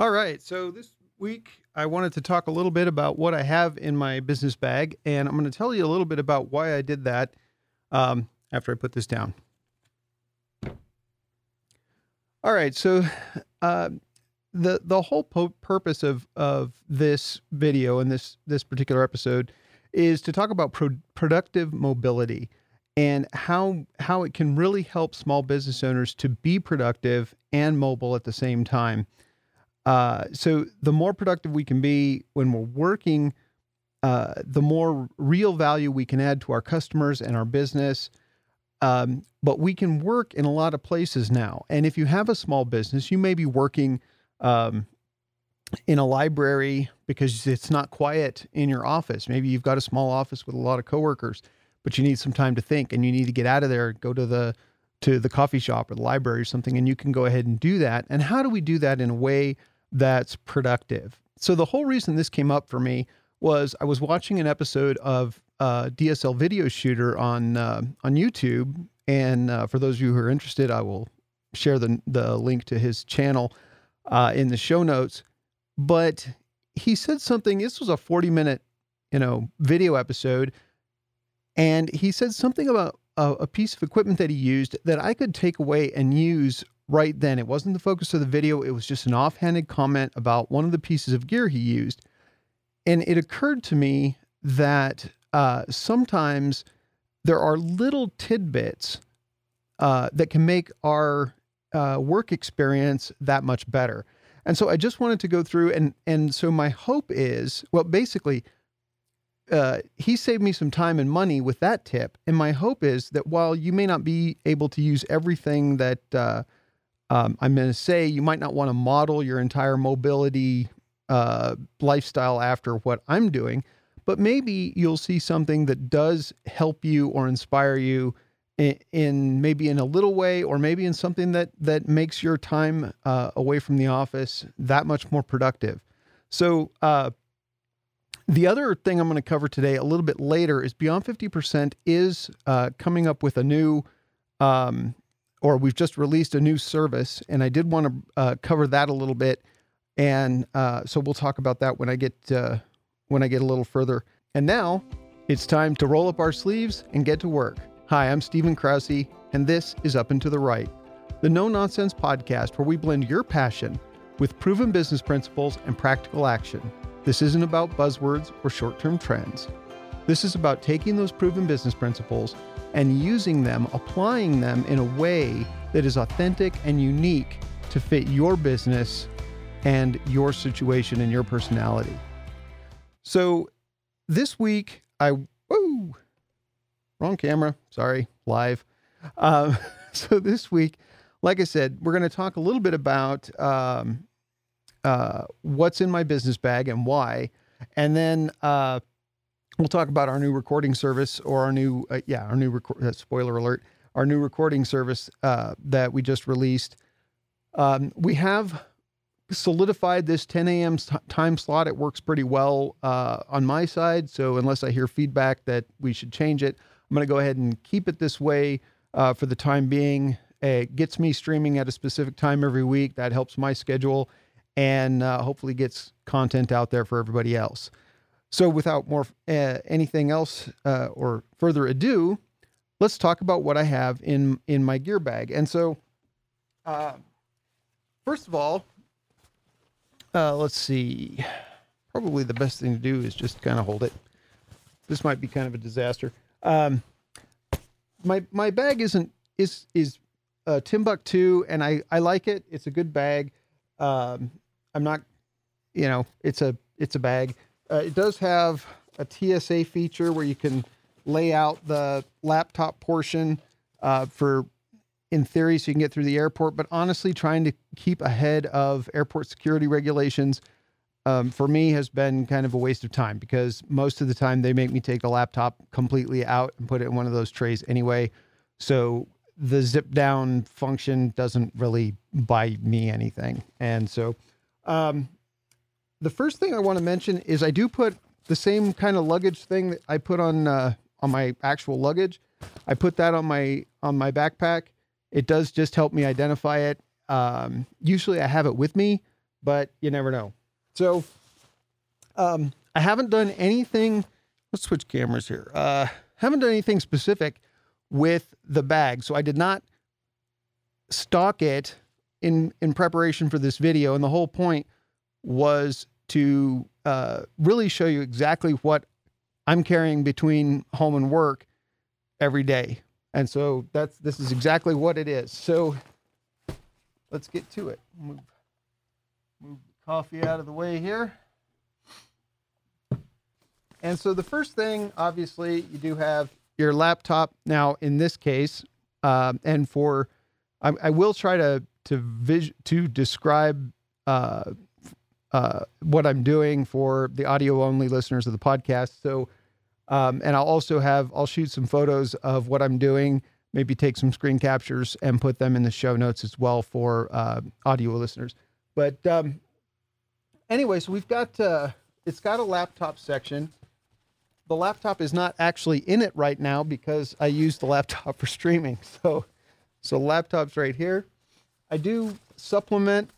All right. So this week I wanted to talk a little bit about what I have in my business bag, and I'm going to tell you a little bit about why I did that um, after I put this down. All right. So uh, the the whole po- purpose of of this video and this this particular episode is to talk about pro- productive mobility and how how it can really help small business owners to be productive and mobile at the same time. Uh, so the more productive we can be when we're working, uh, the more real value we can add to our customers and our business. Um, but we can work in a lot of places now. And if you have a small business, you may be working um, in a library because it's not quiet in your office. Maybe you've got a small office with a lot of coworkers, but you need some time to think and you need to get out of there, go to the to the coffee shop or the library or something, and you can go ahead and do that. And how do we do that in a way that's productive? So the whole reason this came up for me was I was watching an episode of uh, DSLR Video Shooter on uh, on YouTube, and uh, for those of you who are interested, I will share the the link to his channel uh, in the show notes. But he said something. This was a forty minute, you know, video episode, and he said something about a, a piece of equipment that he used that I could take away and use right then. It wasn't the focus of the video. It was just an offhanded comment about one of the pieces of gear he used, and it occurred to me that uh, sometimes there are little tidbits uh, that can make our uh, work experience that much better. And so I just wanted to go through and and so my hope is well basically uh, he saved me some time and money with that tip. And my hope is that while you may not be able to use everything that uh, um, I'm going to say, you might not want to model your entire mobility uh, lifestyle after what I'm doing, but maybe you'll see something that does help you or inspire you in, in maybe in a little way, or maybe in something that that makes your time uh, away from the office that much more productive. So uh, the other thing I'm going to cover today a little bit later is Beyond 50% is uh, coming up with a new, um, or we've just released a new service, and I did want to uh, cover that a little bit, and uh, so we'll talk about that when I get uh, when I get a little further. And now it's time to roll up our sleeves and get to work. Hi, I'm Stephen Krause, and this is Up and to the Right, the no nonsense podcast where we blend your passion with proven business principles and practical action. This isn't about buzzwords or short term trends. This is about taking those proven business principles and using them, applying them in a way that is authentic and unique to fit your business and your situation and your personality. So this week, I, whoa, wrong camera, sorry, live. Um, so this week, like I said, we're going to talk a little bit about um, uh, what's in my business bag and why. And then uh, we'll talk about our new recording service or our new, uh, yeah, our new record, uh, spoiler alert, our new recording service uh, that we just released. Um, we have solidified this 10 a.m. time slot. It works pretty well on my side. So unless I hear feedback that we should change it, I'm going to go ahead and keep it this way for the time being. It gets me streaming at a specific time every week. That helps my schedule and uh, hopefully gets content out there for everybody else. So, without more uh, anything else uh, or further ado, let's talk about what I have in in my gear bag. And so, uh, first of all, uh, let's see. Probably the best thing to do is just kind of hold it. This might be kind of a disaster. Um, my my bag isn't is is uh, Timbuk2, and I I like it. It's a good bag. Um, I'm not, you know, it's a it's a bag. Uh, it does have a TSA feature where you can lay out the laptop portion uh, for, in theory, so you can get through the airport. But honestly, trying to keep ahead of airport security regulations um, for me has been kind of a waste of time because most of the time they make me take a laptop completely out and put it in one of those trays anyway. So the zip down function doesn't really buy me anything. And so um, the first thing I want to mention is I do put the same kind of luggage thing that I put on uh, on my actual luggage. I put that on my on my backpack. It does just help me identify it. Um, usually I have it with me but you never know. So, um, I haven't done anything. Let's switch cameras here. Uh, haven't done anything specific with the bag, so I did not stock it in in preparation for this video, and the whole point was to uh, really show you exactly what I'm carrying between home and work every day. And so that's this is exactly what it is. So let's get to it. Move, move the coffee out of the way here. And so the first thing, obviously, you do have your laptop. Now, in this case, um, and for I, I, will try to to vis- to describe uh, uh, what I'm doing for the audio only listeners of the podcast. So, um, and I'll also have I'll shoot some photos of what I'm doing. Maybe take some screen captures and put them in the show notes as well for uh, audio listeners. But um, anyway, so we've got uh, it's got a laptop section. The laptop is not actually in it right now because I use the laptop for streaming. So, so laptop's right here. I do supplement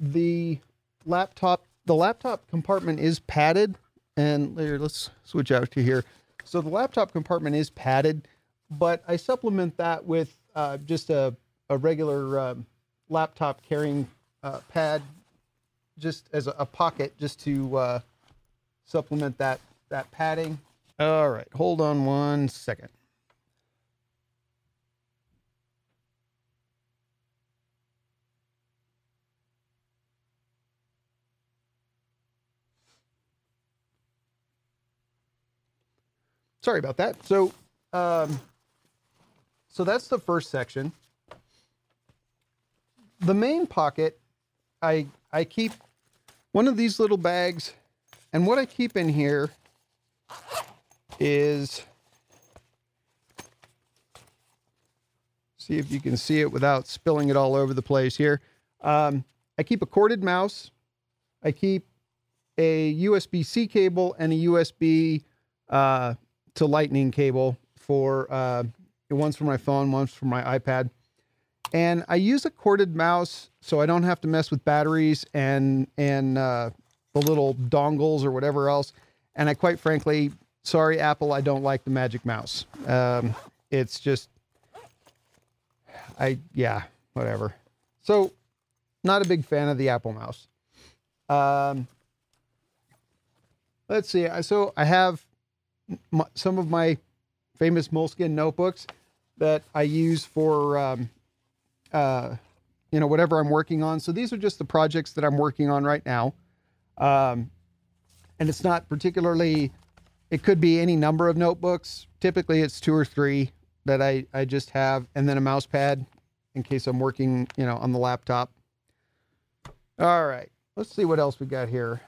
the laptop. The laptop compartment is padded, and here, let's switch out to here. So the laptop compartment is padded, but I supplement that with uh, just a, a regular um, laptop carrying uh, pad, just as a, a pocket, just to uh, supplement that that padding. All right, hold on one second. Sorry about that. So, um, so that's the first section. The main pocket, I I keep one of these little bags, and what I keep in here is see if you can see it without spilling it all over the place here. Um, I keep a corded mouse. I keep a USB C cable and a USB uh, to lightning cable for uh, one's for my phone, one's for my iPad. And I use a corded mouse so I don't have to mess with batteries and and uh, the little dongles or whatever else. And I quite frankly, sorry Apple, I don't like the Magic Mouse. Um, it's just, I yeah, whatever. So, not a big fan of the Apple Mouse. Um, let's see. So I have my, some of my famous Moleskine notebooks that I use for, um, uh, you know, whatever I'm working on. So these are just the projects that I'm working on right now. Um, and it's not particularly, it could be any number of notebooks. Typically it's two or three that I, I just have, and then a mouse pad in case I'm working, you know, on the laptop. All right, let's see what else we got here.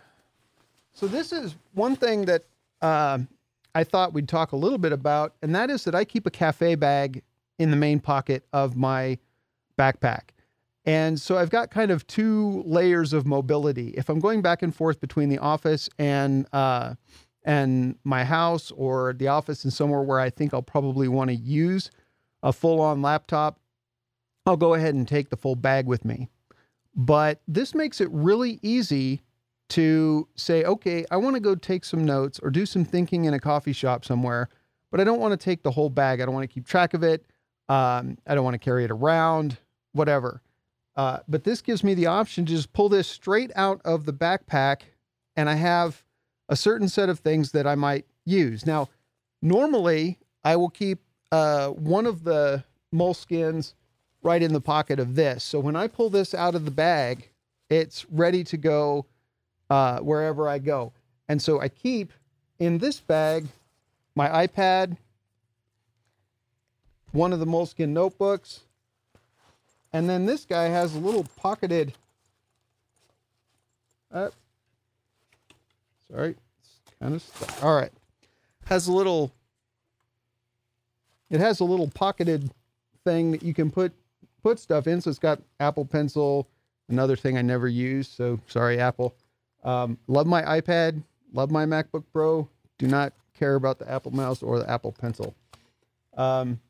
So this is one thing that um, I thought we'd talk a little bit about, and that is that I keep a cafe bag in the main pocket of my backpack. And so I've got kind of two layers of mobility. If I'm going back and forth between the office and uh, and my house or the office and somewhere where I think I'll probably want to use a full-on laptop, I'll go ahead and take the full bag with me. But this makes it really easy to say, okay, I want to go take some notes or do some thinking in a coffee shop somewhere, but I don't want to take the whole bag. I don't want to keep track of it. Um, I don't want to carry it around, whatever. Uh, but this gives me the option to just pull this straight out of the backpack, and I have a certain set of things that I might use. Now, normally I will keep uh, one of the Moleskines right in the pocket of this. So when I pull this out of the bag, it's ready to go uh, wherever I go. And so I keep in this bag my iPad, one of the Moleskine notebooks, and then this guy has a little pocketed. Uh, sorry, it's kind of stuck. All right, has a little. It has a little pocketed thing that you can put put stuff in. So it's got Apple Pencil, another thing I never use. So sorry, Apple. Um, love my iPad, love my MacBook Pro. Do not care about the Apple Mouse or the Apple Pencil. Um,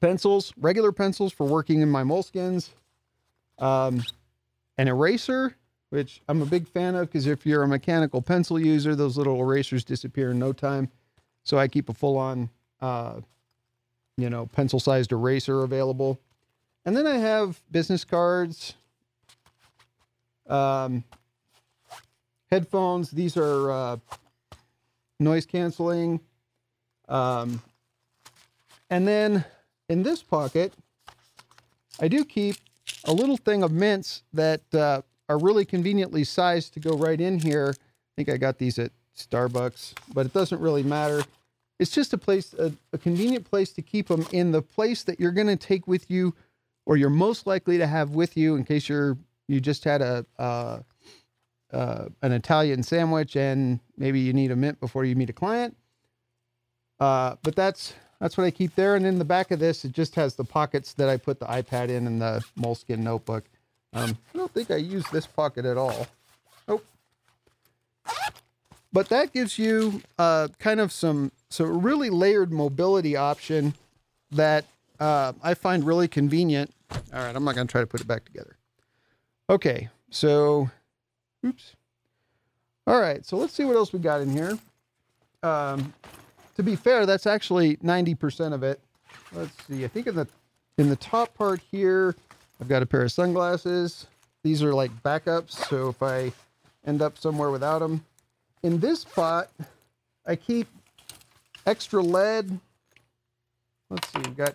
pencils, regular pencils for working in my Moleskines. Um, an eraser, which I'm a big fan of because if you're a mechanical pencil user, those little erasers disappear in no time. So I keep a full on, uh, you know, pencil sized eraser available. And then I have business cards, um, headphones. These are uh, noise canceling. Um, and then in this pocket, I do keep a little thing of mints that uh, are really conveniently sized to go right in here. I think I got these at Starbucks, but it doesn't really matter. It's just a place, a, a convenient place to keep them in the place that you're going to take with you, or you're most likely to have with you in case you're you just had a uh, uh, an Italian sandwich and maybe you need a mint before you meet a client. Uh, but that's that's what I keep there. And in the back of this, it just has the pockets that I put the iPad in and the Moleskine notebook. Um, I don't think I use this pocket at all. Nope. But that gives you uh, kind of some some really layered mobility option that uh, I find really convenient. All right, I'm not going to try to put it back together. Okay, so, oops. All right, so let's see what else we got in here. Um, to be fair, that's actually 90% of it. Let's see. I think in the in the top part here, I've got a pair of sunglasses. These are like backups, so if I end up somewhere without them. In this pot, I keep extra lead. Let's see, we've got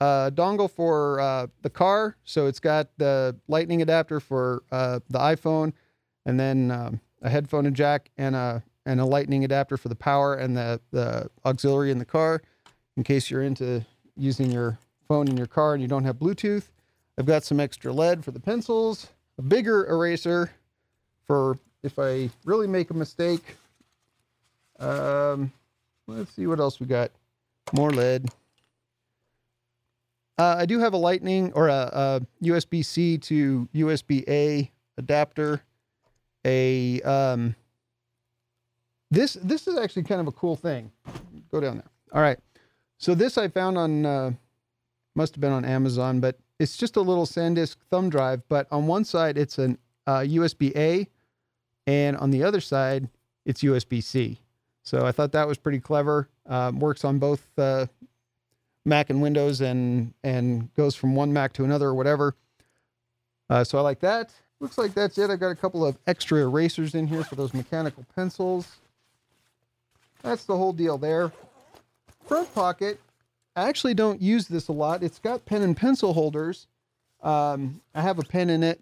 a dongle for uh, the car. So it's got the lightning adapter for uh, the iPhone, and then um, a headphone jack and a and a lightning adapter for the power and the, the auxiliary in the car in case you're into using your phone in your car and you don't have Bluetooth. I've got some extra lead for the pencils, a bigger eraser for if I really make a mistake. Um, let's see what else we got. More lead. Uh, I do have a lightning or a, a USB C to USB A adapter. A um, this this is actually kind of a cool thing. Go down there. All right. So this I found on uh, must have been on Amazon, but it's just a little SanDisk thumb drive. But on one side it's an uh, USB A, and on the other side it's USB C. So I thought that was pretty clever. Um, works on both uh, Mac and Windows, and and goes from one Mac to another or whatever. Uh, so I like that. Looks like that's it. I got a couple of extra erasers in here for those mechanical pencils. That's the whole deal there. Front pocket, I actually don't use this a lot. It's got pen and pencil holders. Um, I have a pen in it,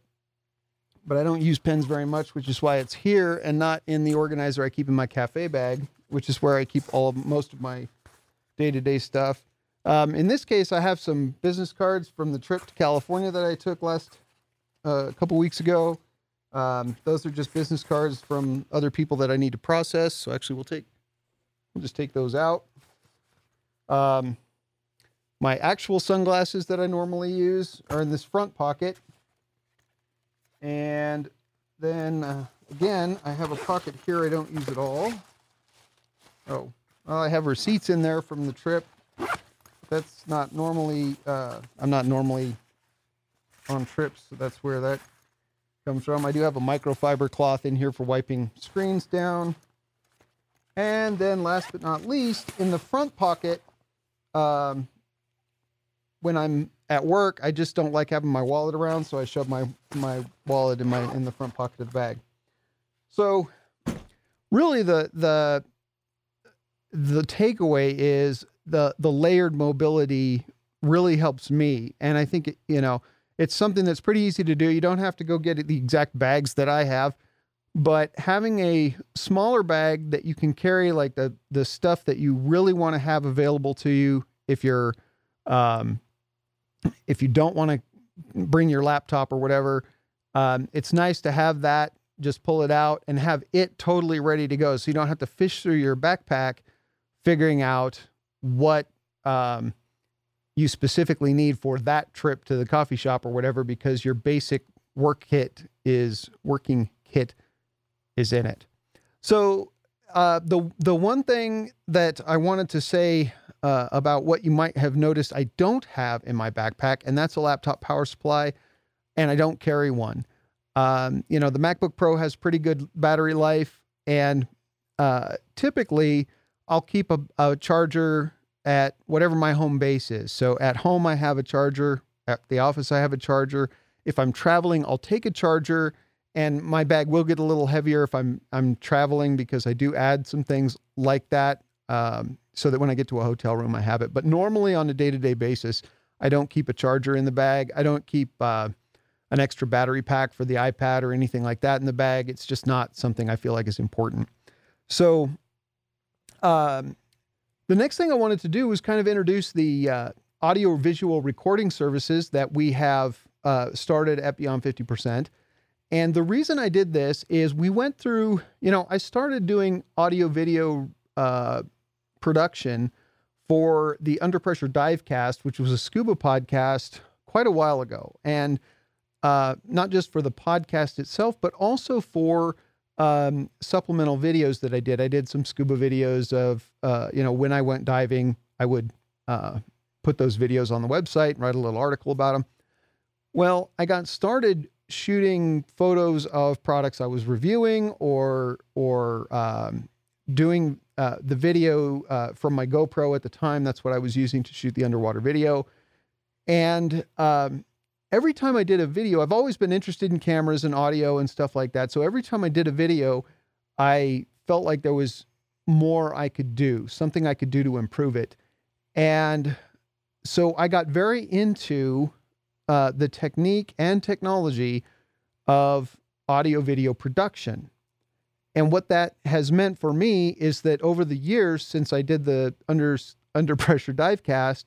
but I don't use pens very much, which is why it's here and not in the organizer I keep in my cafe bag, which is where I keep all of most of my day-to-day stuff. Um, in this case, I have some business cards from the trip to California that I took last uh, a couple weeks ago. Um, those are just business cards from other people that I need to process. So actually, we'll take We'll just take those out. Um, my actual sunglasses that I normally use are in this front pocket. And then uh, again, I have a pocket here I don't use at all. Oh, well, I have receipts in there from the trip. That's not normally, uh, I'm not normally on trips, so that's where that comes from. I do have a microfiber cloth in here for wiping screens down. And then last but not least, in the front pocket, um, when I'm at work, I just don't like having my wallet around, so I shove my my wallet in my in the front pocket of the bag. So really the the the takeaway is the the layered mobility really helps me and I think you know it's something that's pretty easy to do. You don't have to go get the exact bags that I have but having a smaller bag that you can carry like the the stuff that you really want to have available to you if you're um, if you don't want to bring your laptop or whatever um, it's nice to have that just pull it out and have it totally ready to go so you don't have to fish through your backpack figuring out what um, you specifically need for that trip to the coffee shop or whatever because your basic work kit is working kit is in it. So uh, the the one thing that I wanted to say uh, about what you might have noticed I don't have in my backpack, and that's a laptop power supply. and I don't carry one. Um, you know, the MacBook Pro has pretty good battery life, and uh, typically I'll keep a, a charger at whatever my home base is. So at home, I have a charger. At the office, I have a charger. If I'm traveling, I'll take a charger, and my bag will get a little heavier if I'm I'm traveling because I do add some things like that, um, so that when I get to a hotel room, I have it. But normally, on a day to day basis, I don't keep a charger in the bag. I don't keep uh, an extra battery pack for the iPad or anything like that in the bag. It's just not something I feel like is important. So, um, the next thing I wanted to do was kind of introduce the uh, audio visual recording services that we have uh, started at Beyond 50%. And the reason I did this is we went through, you know, I started doing audio video uh, production for the Under Pressure Divecast, which was a scuba podcast quite a while ago. And uh, not just for the podcast itself, but also for um, supplemental videos that I did. I did some scuba videos of, uh, you know, when I went diving, I would uh, put those videos on the website, and write a little article about them. Well, I got started shooting photos of products I was reviewing or or um, doing uh, the video uh, from my GoPro at the time. That's what I was using to shoot the underwater video. And um, every time I did a video, I've always been interested in cameras and audio and stuff like that. So every time I did a video, I felt like there was more I could do, something I could do to improve it. And so I got very into uh, the technique and technology of audio video production. And what that has meant for me is that over the years since I did the under under pressure Divecast,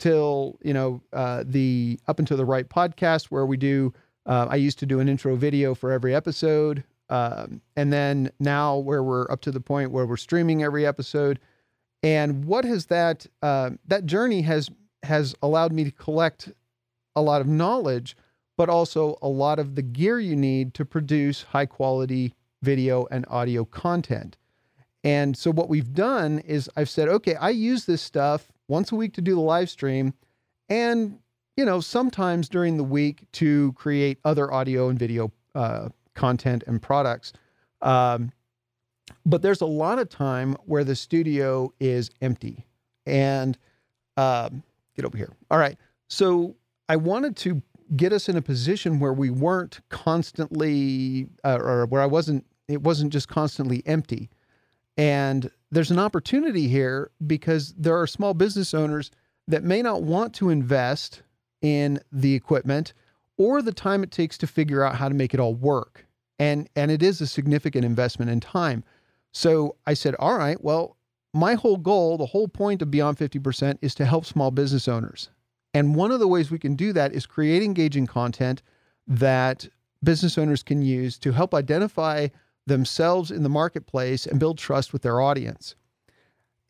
till you know uh, the Up and to the Right podcast where we do uh, i used to do an intro video for every episode um, and then now where we're up to the point where we're streaming every episode. And what has that uh, that journey has has allowed me to collect a lot of knowledge but also a lot of the gear you need to produce high quality video and audio content. And so what we've done is i've said okay i use this stuff once a week to do the live stream and you know sometimes during the week to create other audio and video uh, content and products. Um, but there's a lot of time where the studio is empty and um, get over here. All right. So i wanted to get us in a position where we weren't constantly uh, or where i wasn't it wasn't just constantly empty and there's an opportunity here because there are small business owners that may not want to invest in the equipment or the time it takes to figure out how to make it all work. And and it is a significant investment in time. So I said, "All right, well, my whole goal, the whole point of Beyond 50% is to help small business owners. And one of the ways we can do that is create engaging content that business owners can use to help identify themselves in the marketplace and build trust with their audience.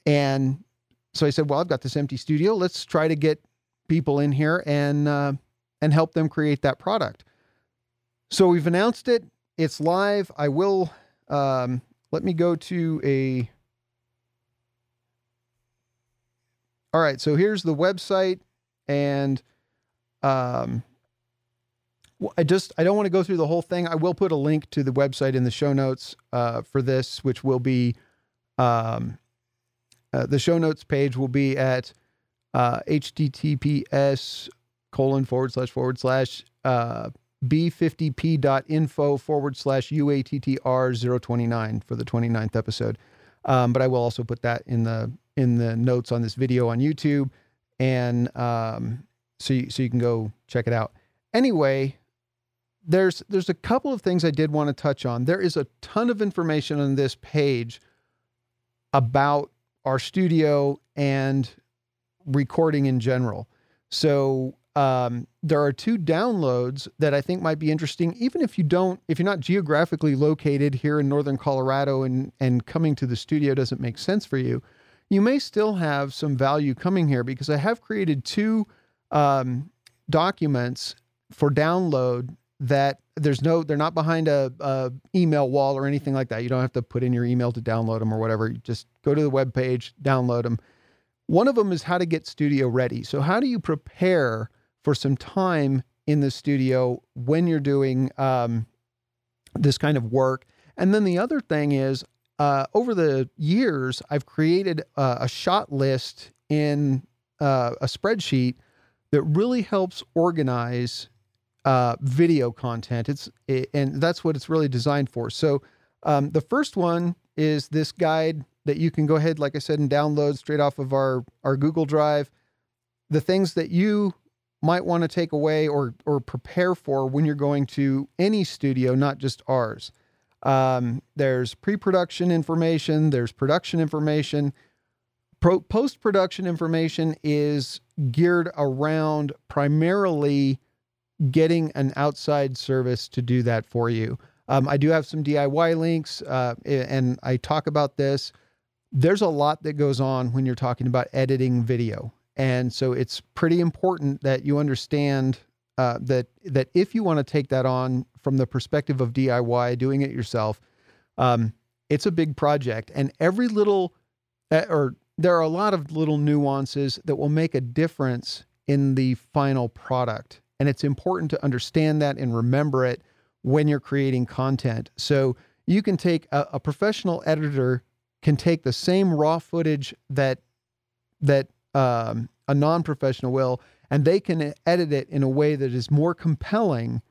And so I said, well, I've got this empty studio. Let's try to get people in here and uh, and help them create that product. So we've announced it. It's live. I will um, let me go to a. All right, so here's the website, and um, I just I don't want to go through the whole thing. I will put a link to the website in the show notes uh, for this, which will be um, uh, the show notes page will be at uh, https colon forward slash forward slash uh, b50p.info forward slash uattr 029 for the 29th episode. Um, but I will also put that in the in the notes on this video on YouTube, and um, so you, so you can go check it out. Anyway, there's there's a couple of things I did want to touch on. There is a ton of information on this page about our studio and recording in general. So um, there are two downloads that I think might be interesting, even if you don't, if you're not geographically located here in northern Colorado and and coming to the studio doesn't make sense for you, you may still have some value coming here because I have created two um, documents for download that there's no they're not behind a, a, email wall or anything like that. You don't have to put in your email to download them or whatever. You just go to the web page download them one of them is how to get studio ready. So how do you prepare for some time in the studio when you're doing um, this kind of work. And then the other thing is, uh, over the years, I've created a, a shot list in uh, a spreadsheet that really helps organize uh, video content. It's it, and that's what it's really designed for. So um, the first one is this guide that you can go ahead, like I said, and download straight off of our our Google Drive. The things that you might want to take away or or prepare for when you're going to any studio, not just ours. Um, there's pre-production information. There's production information. Pro- post-production information is geared around primarily getting an outside service to do that for you. Um, I do have some DIY links, uh, and I talk about this. There's a lot that goes on when you're talking about editing video, and so it's pretty important that you understand uh, that that if you want to take that on from the perspective of DIY, doing it yourself, um, it's a big project, and every little uh, or there are a lot of little nuances that will make a difference in the final product. And it's important to understand that and remember it when you're creating content. So you can take a, a professional editor can take the same raw footage that that um, a non-professional will, and they can edit it in a way that is more compelling,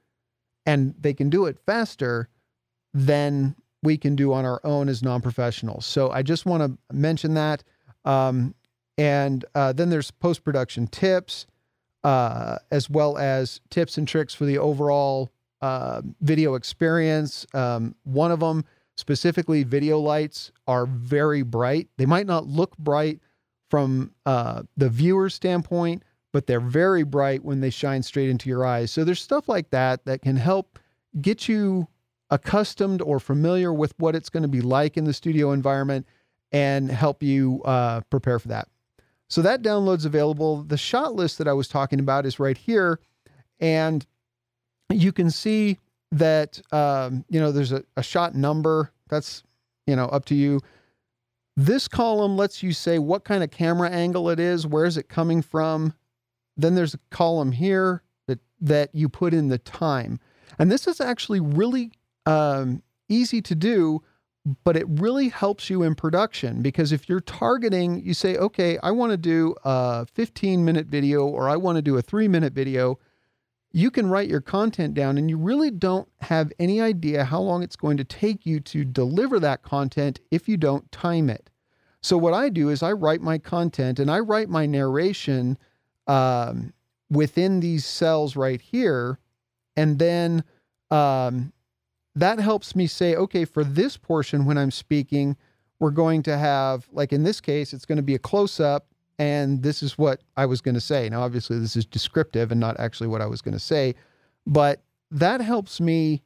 and they can do it faster than we can do on our own as non-professionals. So I just want to mention that. Um, and uh, then there's post-production tips uh, as well as tips and tricks for the overall uh, video experience. Um, one of them, specifically, video lights are very bright. They might not look bright from uh, the viewer's standpoint, but they're very bright when they shine straight into your eyes. So there's stuff like that that can help get you accustomed or familiar with what it's going to be like in the studio environment and help you uh, prepare for that. So that download's available. The shot list that I was talking about is right here. And you can see that, um, you know, there's a, a shot number. That's, you know, up to you. This column lets you say what kind of camera angle it is, where is it coming from. Then there's a column here that that you put in the time, and this is actually really um, easy to do but it really helps you in production because if you're targeting, you say, okay, I want to do a 15 minute video or I want to do a three minute video, you can write your content down and you really don't have any idea how long it's going to take you to deliver that content if you don't time it. So, what I do is I write my content and I write my narration um, within these cells right here. And then um, that helps me say, okay, for this portion when I'm speaking, we're going to have, like in this case, it's going to be a close up, and this is what I was going to say. Now, obviously, this is descriptive and not actually what I was going to say, but that helps me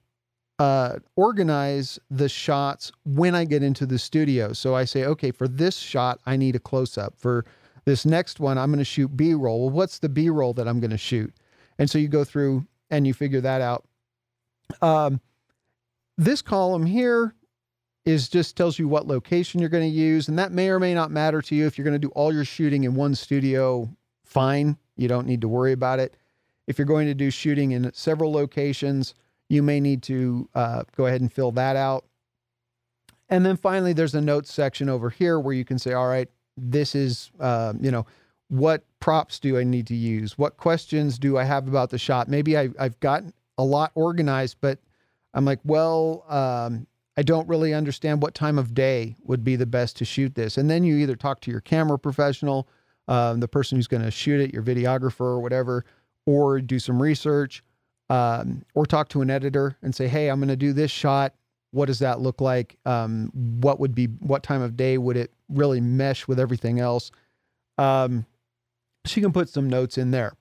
uh, organize the shots when I get into the studio. So I say, okay, for this shot, I need a close up. For this next one, I'm going to shoot B roll. Well, what's the B roll that I'm going to shoot? And so you go through and you figure that out. Um, this column here is just tells you what location you're going to use, and that may or may not matter to you. If you're going to do all your shooting in one studio, fine. You don't need to worry about it. If you're going to do shooting in several locations, you may need to uh, go ahead and fill that out. And then finally, there's a notes section over here where you can say, all right, this is, uh, you know, what props do I need to use? What questions do I have about the shot? Maybe I, I've gotten a lot organized, but I'm like, well, um, I don't really understand what time of day would be the best to shoot this. And then you either talk to your camera professional, um, the person who's going to shoot it, your videographer or whatever, or do some research, um, or talk to an editor and say, hey, I'm going to do this shot. What does that look like? Um, what would be, what time of day would it really mesh with everything else? Um, she can put some notes in there.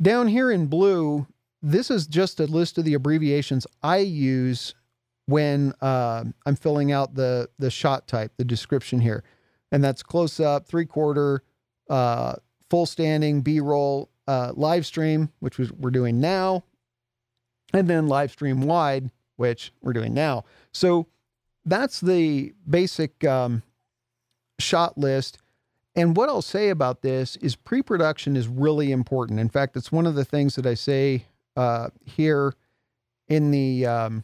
Down here in blue this is just a list of the abbreviations I use when uh, I'm filling out the the shot type, the description here, and that's close up, three quarter, uh, full standing, B roll, uh, live stream, which we're doing now, and then live stream wide, which we're doing now. So that's the basic um, shot list. And what I'll say about this is pre production is really important. In fact, it's one of the things that I say uh, here in the um,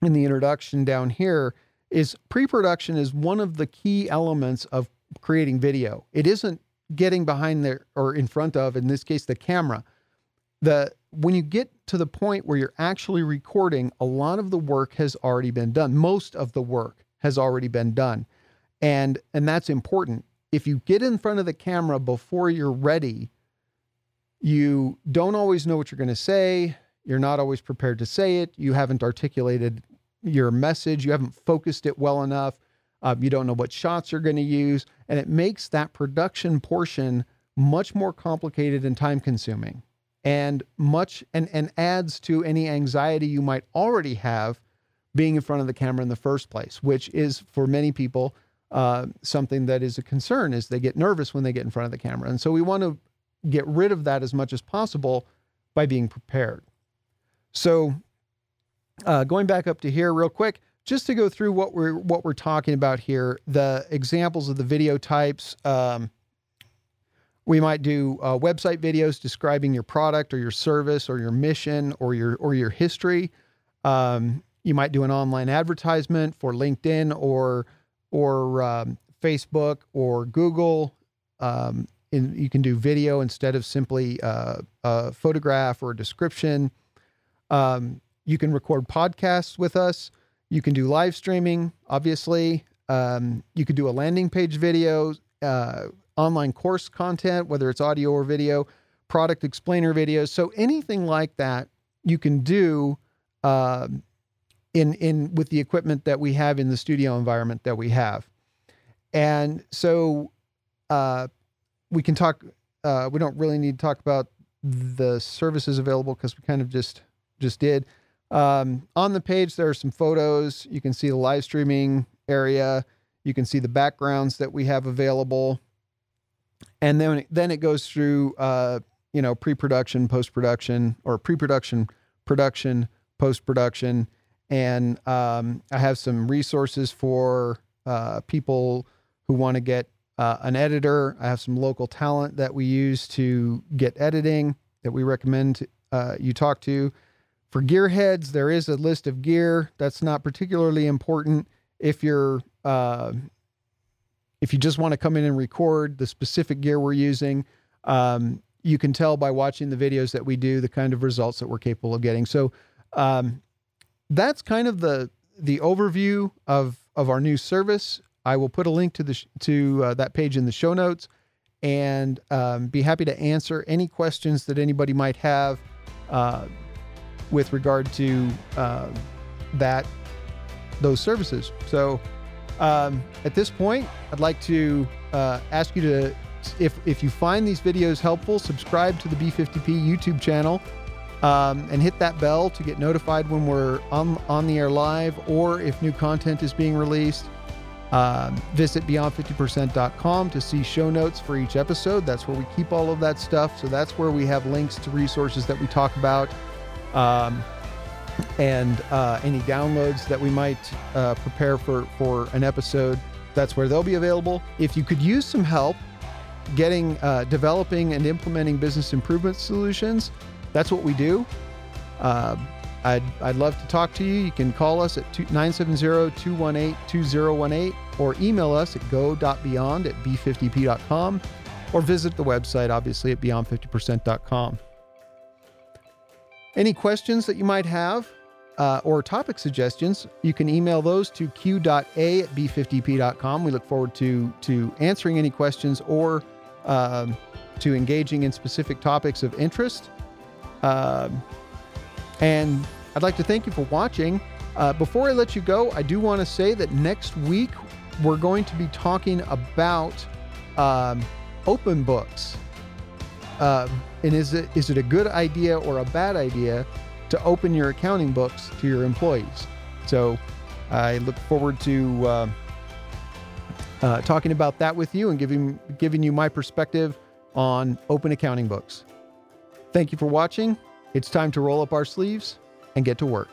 in the introduction down here is pre-production is one of the key elements of creating video. It isn't getting behind there or in front of, in this case, the camera. The when you get to the point where you're actually recording, a lot of the work has already been done. Most of the work has already been done. And and that's important. If you get in front of the camera before you're ready, you don't always know what you're going to say. You're not always prepared to say it. You haven't articulated your message. You haven't focused it well enough. Uh, you don't know what shots you're going to use. And it makes that production portion much more complicated and time consuming and much and, and adds to any anxiety you might already have being in front of the camera in the first place, which is for many people uh, something that is a concern is they get nervous when they get in front of the camera. And so we want to get rid of that as much as possible by being prepared. So uh, going back up to here real quick, just to go through what we're what we're talking about here, the examples of the video types. Um, we might do uh, website videos describing your product or your service or your mission or your or your history. Um, you might do an online advertisement for LinkedIn or or um, Facebook or Google. Um, in, you can do video instead of simply uh, a photograph or a description. Um, you can record podcasts with us. You can do live streaming, obviously. Um, you could do a landing page video, uh, online course content, whether it's audio or video, product explainer videos. So anything like that you can do uh, in in with the equipment that we have in the studio environment that we have. And so uh, we can talk. Uh, we don't really need to talk about the services available because we kind of just just did. Um, on the page, there are some photos. You can see the live streaming area. You can see the backgrounds that we have available, and then then it goes through, uh, you know, pre-production, post-production, or pre-production, production, post-production, and um, I have some resources for uh, people who want to get uh, an editor. I have some local talent that we use to get editing that we recommend uh, you talk to. For gearheads, there is a list of gear that's not particularly important if you're uh, if you just want to come in and record the specific gear we're using. Um, you can tell by watching the videos that we do the kind of results that we're capable of getting. So um, that's kind of the the overview of of our new service. I will put a link to the to uh, that page in the show notes, and um, be happy to answer any questions that anybody might have. Uh, with regard to uh, that those services. So um, at this point, I'd like to uh, ask you to, if if you find these videos helpful, subscribe to the B50P YouTube channel. Um, and hit that bell to get notified when we're on, on the air live or if new content is being released. Um, visit beyond50percent.com to see show notes for each episode. That's where we keep all of that stuff. So that's where we have links to resources that we talk about um, and uh, any downloads that we might uh, prepare for for an episode. That's where they'll be available. If you could use some help getting uh, developing and implementing business improvement solutions, that's what we do. I'd, I'd love to talk to you. You can call us at 970-218-2018 or email us at go.beyond at b50p.com or visit the website, obviously, at beyond50percent.com. Any questions that you might have uh, or topic suggestions, you can email those to q.a at b50p.com. We look forward to, to answering any questions or um, to engaging in specific topics of interest. Um, and I'd like to thank you for watching. Uh, before I let you go, I do want to say that next week we're going to be talking about um, open books. Uh, and is it is it a good idea or a bad idea to open your accounting books to your employees? So I look forward to uh, uh, talking about that with you and giving giving you my perspective on open accounting books. Thank you for watching. It's time to roll up our sleeves and get to work.